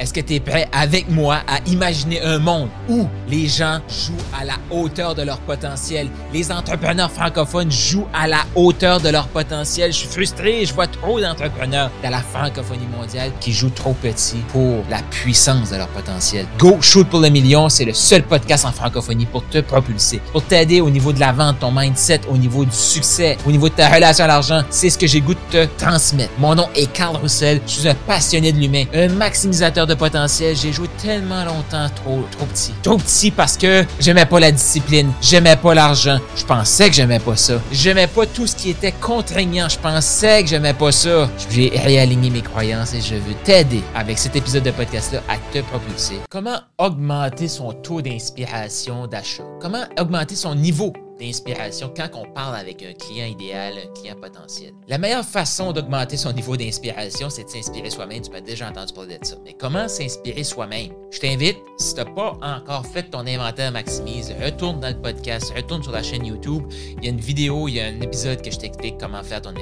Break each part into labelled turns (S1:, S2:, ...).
S1: Est-ce que tu es prêt avec moi à imaginer un monde où les gens jouent à la hauteur de leur potentiel? Les entrepreneurs francophones jouent à la hauteur de leur potentiel. Je suis frustré, je vois trop d'entrepreneurs dans la francophonie mondiale qui jouent trop petit pour la puissance de leur potentiel. Go Shoot pour le million, c'est le seul podcast en francophonie pour te propulser, pour t'aider au niveau de la vente, ton mindset, au niveau du succès, au niveau de ta relation à l'argent. C'est ce que j'ai goût de te transmettre. Mon nom est Carl Roussel, je suis un passionné de l'humain, un maximisateur de potentiel. J'ai joué tellement longtemps trop, trop petit. Trop petit parce que j'aimais pas la discipline, j'aimais pas l'argent. Je pensais que j'aimais pas ça. J'aimais pas tout ce qui était contraignant. Je pensais que j'aimais pas ça. J'ai réaligné mes croyances et je veux t'aider avec cet épisode de podcast-là à te propulser. Comment augmenter son taux d'inspiration d'achat? Comment augmenter son niveau d'inspiration quand on parle avec un client idéal, un client potentiel. La meilleure façon d'augmenter son niveau d'inspiration, c'est de s'inspirer soi-même. Tu m'as déjà entendu parler de ça. Mais comment s'inspirer soi-même? Je t'invite, si tu n'as pas encore fait ton inventaire Maximise, retourne dans le podcast, retourne sur la chaîne YouTube. Il y a une vidéo, il y a un épisode que je t'explique comment faire ton,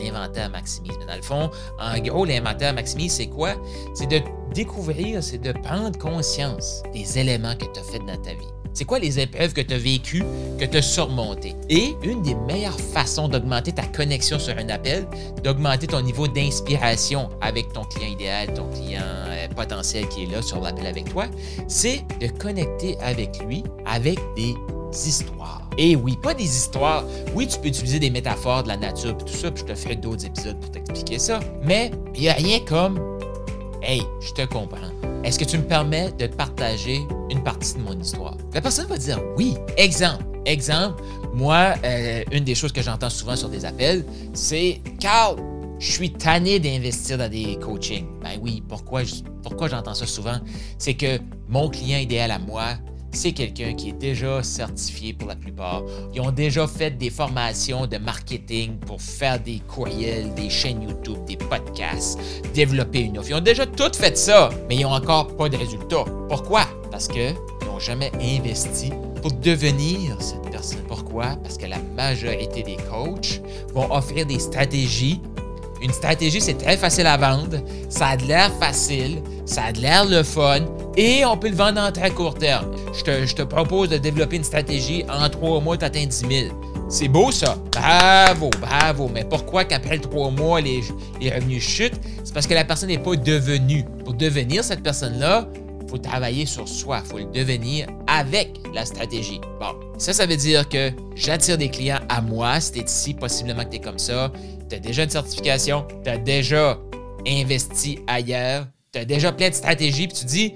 S1: inventaire Maximise. Mais dans le fond, en gros, l'inventaire Maximise, c'est quoi? C'est de découvrir, c'est de prendre conscience des éléments que tu as fait dans ta vie. C'est quoi les épreuves que tu as vécues, que tu as surmontées? Et une des meilleures façons d'augmenter ta connexion sur un appel, d'augmenter ton niveau d'inspiration avec ton client idéal, ton client euh, potentiel qui est là sur l'appel avec toi, c'est de connecter avec lui avec des histoires. Et oui, pas des histoires. Oui, tu peux utiliser des métaphores de la nature et tout ça, puis je te ferai d'autres épisodes pour t'expliquer ça. Mais il n'y a rien comme Hey, je te comprends. Est-ce que tu me permets de partager une partie de mon histoire? La personne va dire oui. Exemple. Exemple, moi, euh, une des choses que j'entends souvent sur des appels, c'est Carl, je suis tanné d'investir dans des coachings. Ben oui, pourquoi, pourquoi j'entends ça souvent? C'est que mon client idéal à moi, c'est quelqu'un qui est déjà certifié pour la plupart. Ils ont déjà fait des formations de marketing pour faire des courriels, des chaînes YouTube, des podcasts, développer une offre. Ils ont déjà tout fait ça, mais ils n'ont encore pas de résultats. Pourquoi? Parce qu'ils n'ont jamais investi pour devenir cette personne. Pourquoi? Parce que la majorité des coachs vont offrir des stratégies une stratégie, c'est très facile à vendre, ça a de l'air facile, ça a de l'air le fun et on peut le vendre en très court terme. Je te, propose de développer une stratégie en trois mois, tu atteins 10 000. C'est beau ça. Bravo, bravo. Mais pourquoi qu'après trois mois, les, les revenus chutent? C'est parce que la personne n'est pas devenue. Pour devenir cette personne-là, il faut travailler sur soi. Il faut le devenir avec la stratégie. Bon, ça, ça veut dire que j'attire des clients à moi. Si tu ici, possiblement que tu es comme ça tu as déjà une certification, tu as déjà investi ailleurs, tu as déjà plein de stratégies, puis tu dis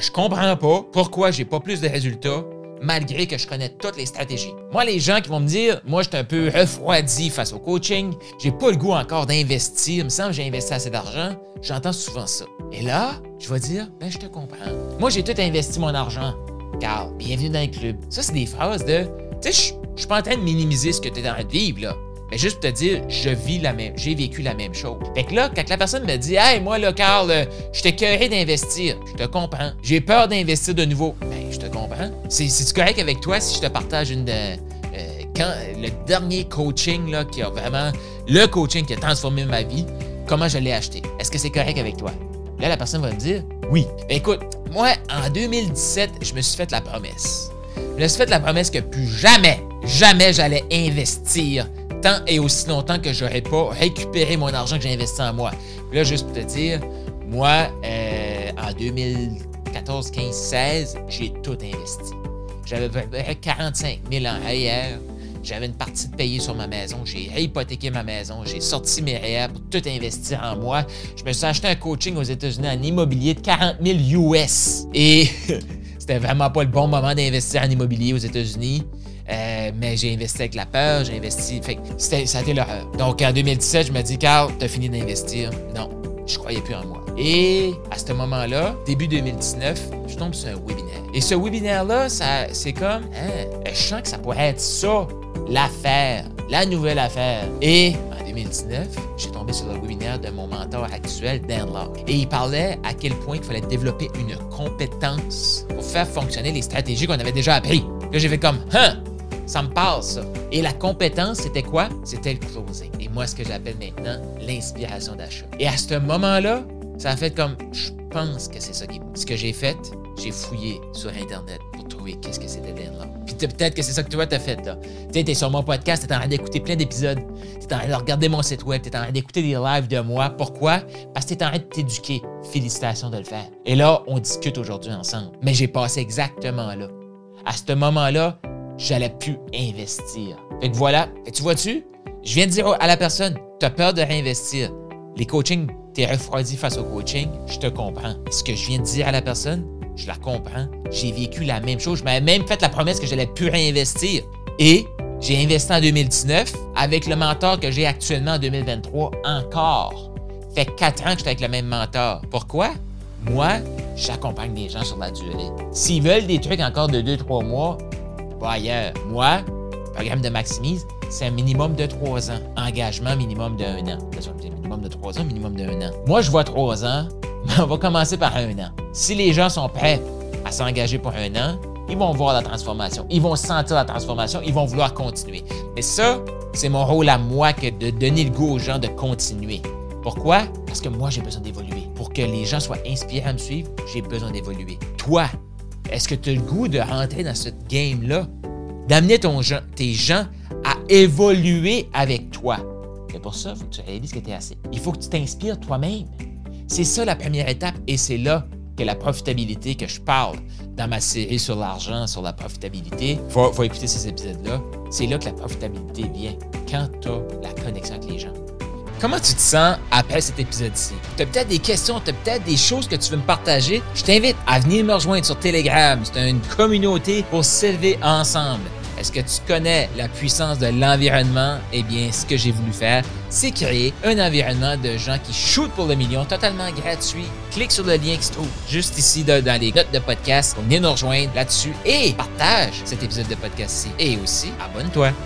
S1: Je comprends pas pourquoi j'ai pas plus de résultats malgré que je connais toutes les stratégies. Moi, les gens qui vont me dire, moi, je suis un peu refroidi face au coaching, j'ai pas le goût encore d'investir, il me semble que j'ai investi assez d'argent, j'entends souvent ça. Et là, je vais dire, ben, je te comprends. Moi, j'ai tout investi mon argent. Car, bienvenue dans le club. Ça, c'est des phrases de, tu sais, je suis pas en train de minimiser ce que tu es train de vivre, là. Mais juste pour te dire, je vis la même, j'ai vécu la même chose. Fait que là, quand la personne me dit, hey, moi, là, Carl, euh, je t'ai curé d'investir, je te comprends. J'ai peur d'investir de nouveau. Ben, je te comprends. C'est-tu correct avec toi si je te partage une de. Euh, quand, le dernier coaching là, qui a vraiment. Le coaching qui a transformé ma vie, comment je l'ai acheté? Est-ce que c'est correct avec toi? Là, la personne va me dire oui. Ben, écoute, moi, en 2017, je me suis fait la promesse. Je me suis fait la promesse que plus jamais, jamais j'allais investir et aussi longtemps que j'aurais pas récupéré mon argent que j'ai investi en moi. Là, juste pour te dire, moi, euh, en 2014, 15, 16, j'ai tout investi. J'avais 45 000 en arrière. J'avais une partie de payer sur ma maison. J'ai hypothéqué ma maison. J'ai sorti mes REER pour tout investir en moi. Je me suis acheté un coaching aux États-Unis en immobilier de 40 000 US. Et c'était vraiment pas le bon moment d'investir en immobilier aux États-Unis. Euh, mais j'ai investi avec la peur, j'ai investi. Fait ça a. Donc en 2017, je me dis, Carl, t'as fini d'investir. Non, je croyais plus en moi. Et à ce moment-là, début 2019, je tombe sur un webinaire. Et ce webinaire-là, c'est comme, hein, je sens que ça pourrait être ça, l'affaire, la nouvelle affaire. Et en 2019, j'ai tombé sur le webinaire de mon mentor actuel, Dan Locke. Et il parlait à quel point il fallait développer une compétence pour faire fonctionner les stratégies qu'on avait déjà appris. Là, j'ai fait comme, hein, ça me passe, ça. Et la compétence, c'était quoi? C'était le closing. Et moi, ce que j'appelle maintenant l'inspiration d'achat. Et à ce moment-là, Ça a fait comme, je pense que c'est ça qui Ce que j'ai fait, j'ai fouillé sur Internet pour trouver qu'est-ce que c'était là. Puis peut-être que c'est ça que toi t'as fait là. Tu sais, t'es sur mon podcast, t'es en train d'écouter plein d'épisodes. T'es en train de regarder mon site web, t'es en train d'écouter des lives de moi. Pourquoi? Parce que t'es en train de t'éduquer. Félicitations de le faire. Et là, on discute aujourd'hui ensemble. Mais j'ai passé exactement là. À ce moment-là, j'allais plus investir. Fait que voilà. Tu vois-tu? Je viens de dire à la personne, tu as peur de réinvestir. Les coachings, tu es refroidi face au coaching, je te comprends. Ce que je viens de dire à la personne, je la comprends. J'ai vécu la même chose. Je m'avais même fait la promesse que j'allais plus réinvestir. Et j'ai investi en 2019 avec le mentor que j'ai actuellement en 2023 encore. Fait quatre ans que j'étais avec le même mentor. Pourquoi? Moi, j'accompagne des gens sur la durée. S'ils veulent des trucs encore de 2-3 mois, ailleurs. Moi, programme de Maximise, c'est un minimum de trois ans. Engagement minimum de un an. Minimum de trois ans, minimum de un an. Moi, je vois trois ans, mais on va commencer par un an. Si les gens sont prêts à s'engager pour un an, ils vont voir la transformation. Ils vont sentir la transformation. Ils vont vouloir continuer. Mais ça, c'est mon rôle à moi que de donner le goût aux gens de continuer. Pourquoi? Parce que moi, j'ai besoin d'évoluer. Pour que les gens soient inspirés à me suivre, j'ai besoin d'évoluer. Toi, est-ce que tu as le goût de rentrer dans ce game-là? D'amener tes gens à évoluer avec toi. Mais pour ça, il faut que tu réalises que tu es assez. Il faut que tu t'inspires toi-même. C'est ça la première étape et c'est là que la profitabilité que je parle dans ma série sur l'argent, sur la profitabilité, il faut, faut écouter ces épisodes-là, c'est là que la profitabilité vient, quand tu as la connexion avec les gens. Comment tu te sens après cet épisode-ci? Tu as peut-être des questions, tu as peut-être des choses que tu veux me partager? Je t'invite à venir me rejoindre sur Telegram. C'est une communauté pour s'élever ensemble. Est-ce que tu connais la puissance de l'environnement? Eh bien, ce que j'ai voulu faire, c'est créer un environnement de gens qui shootent pour le million totalement gratuit. Clique sur le lien qui se trouve juste ici dans les notes de podcast pour venir nous rejoindre là-dessus et partage cet épisode de podcast-ci. Et aussi, abonne-toi.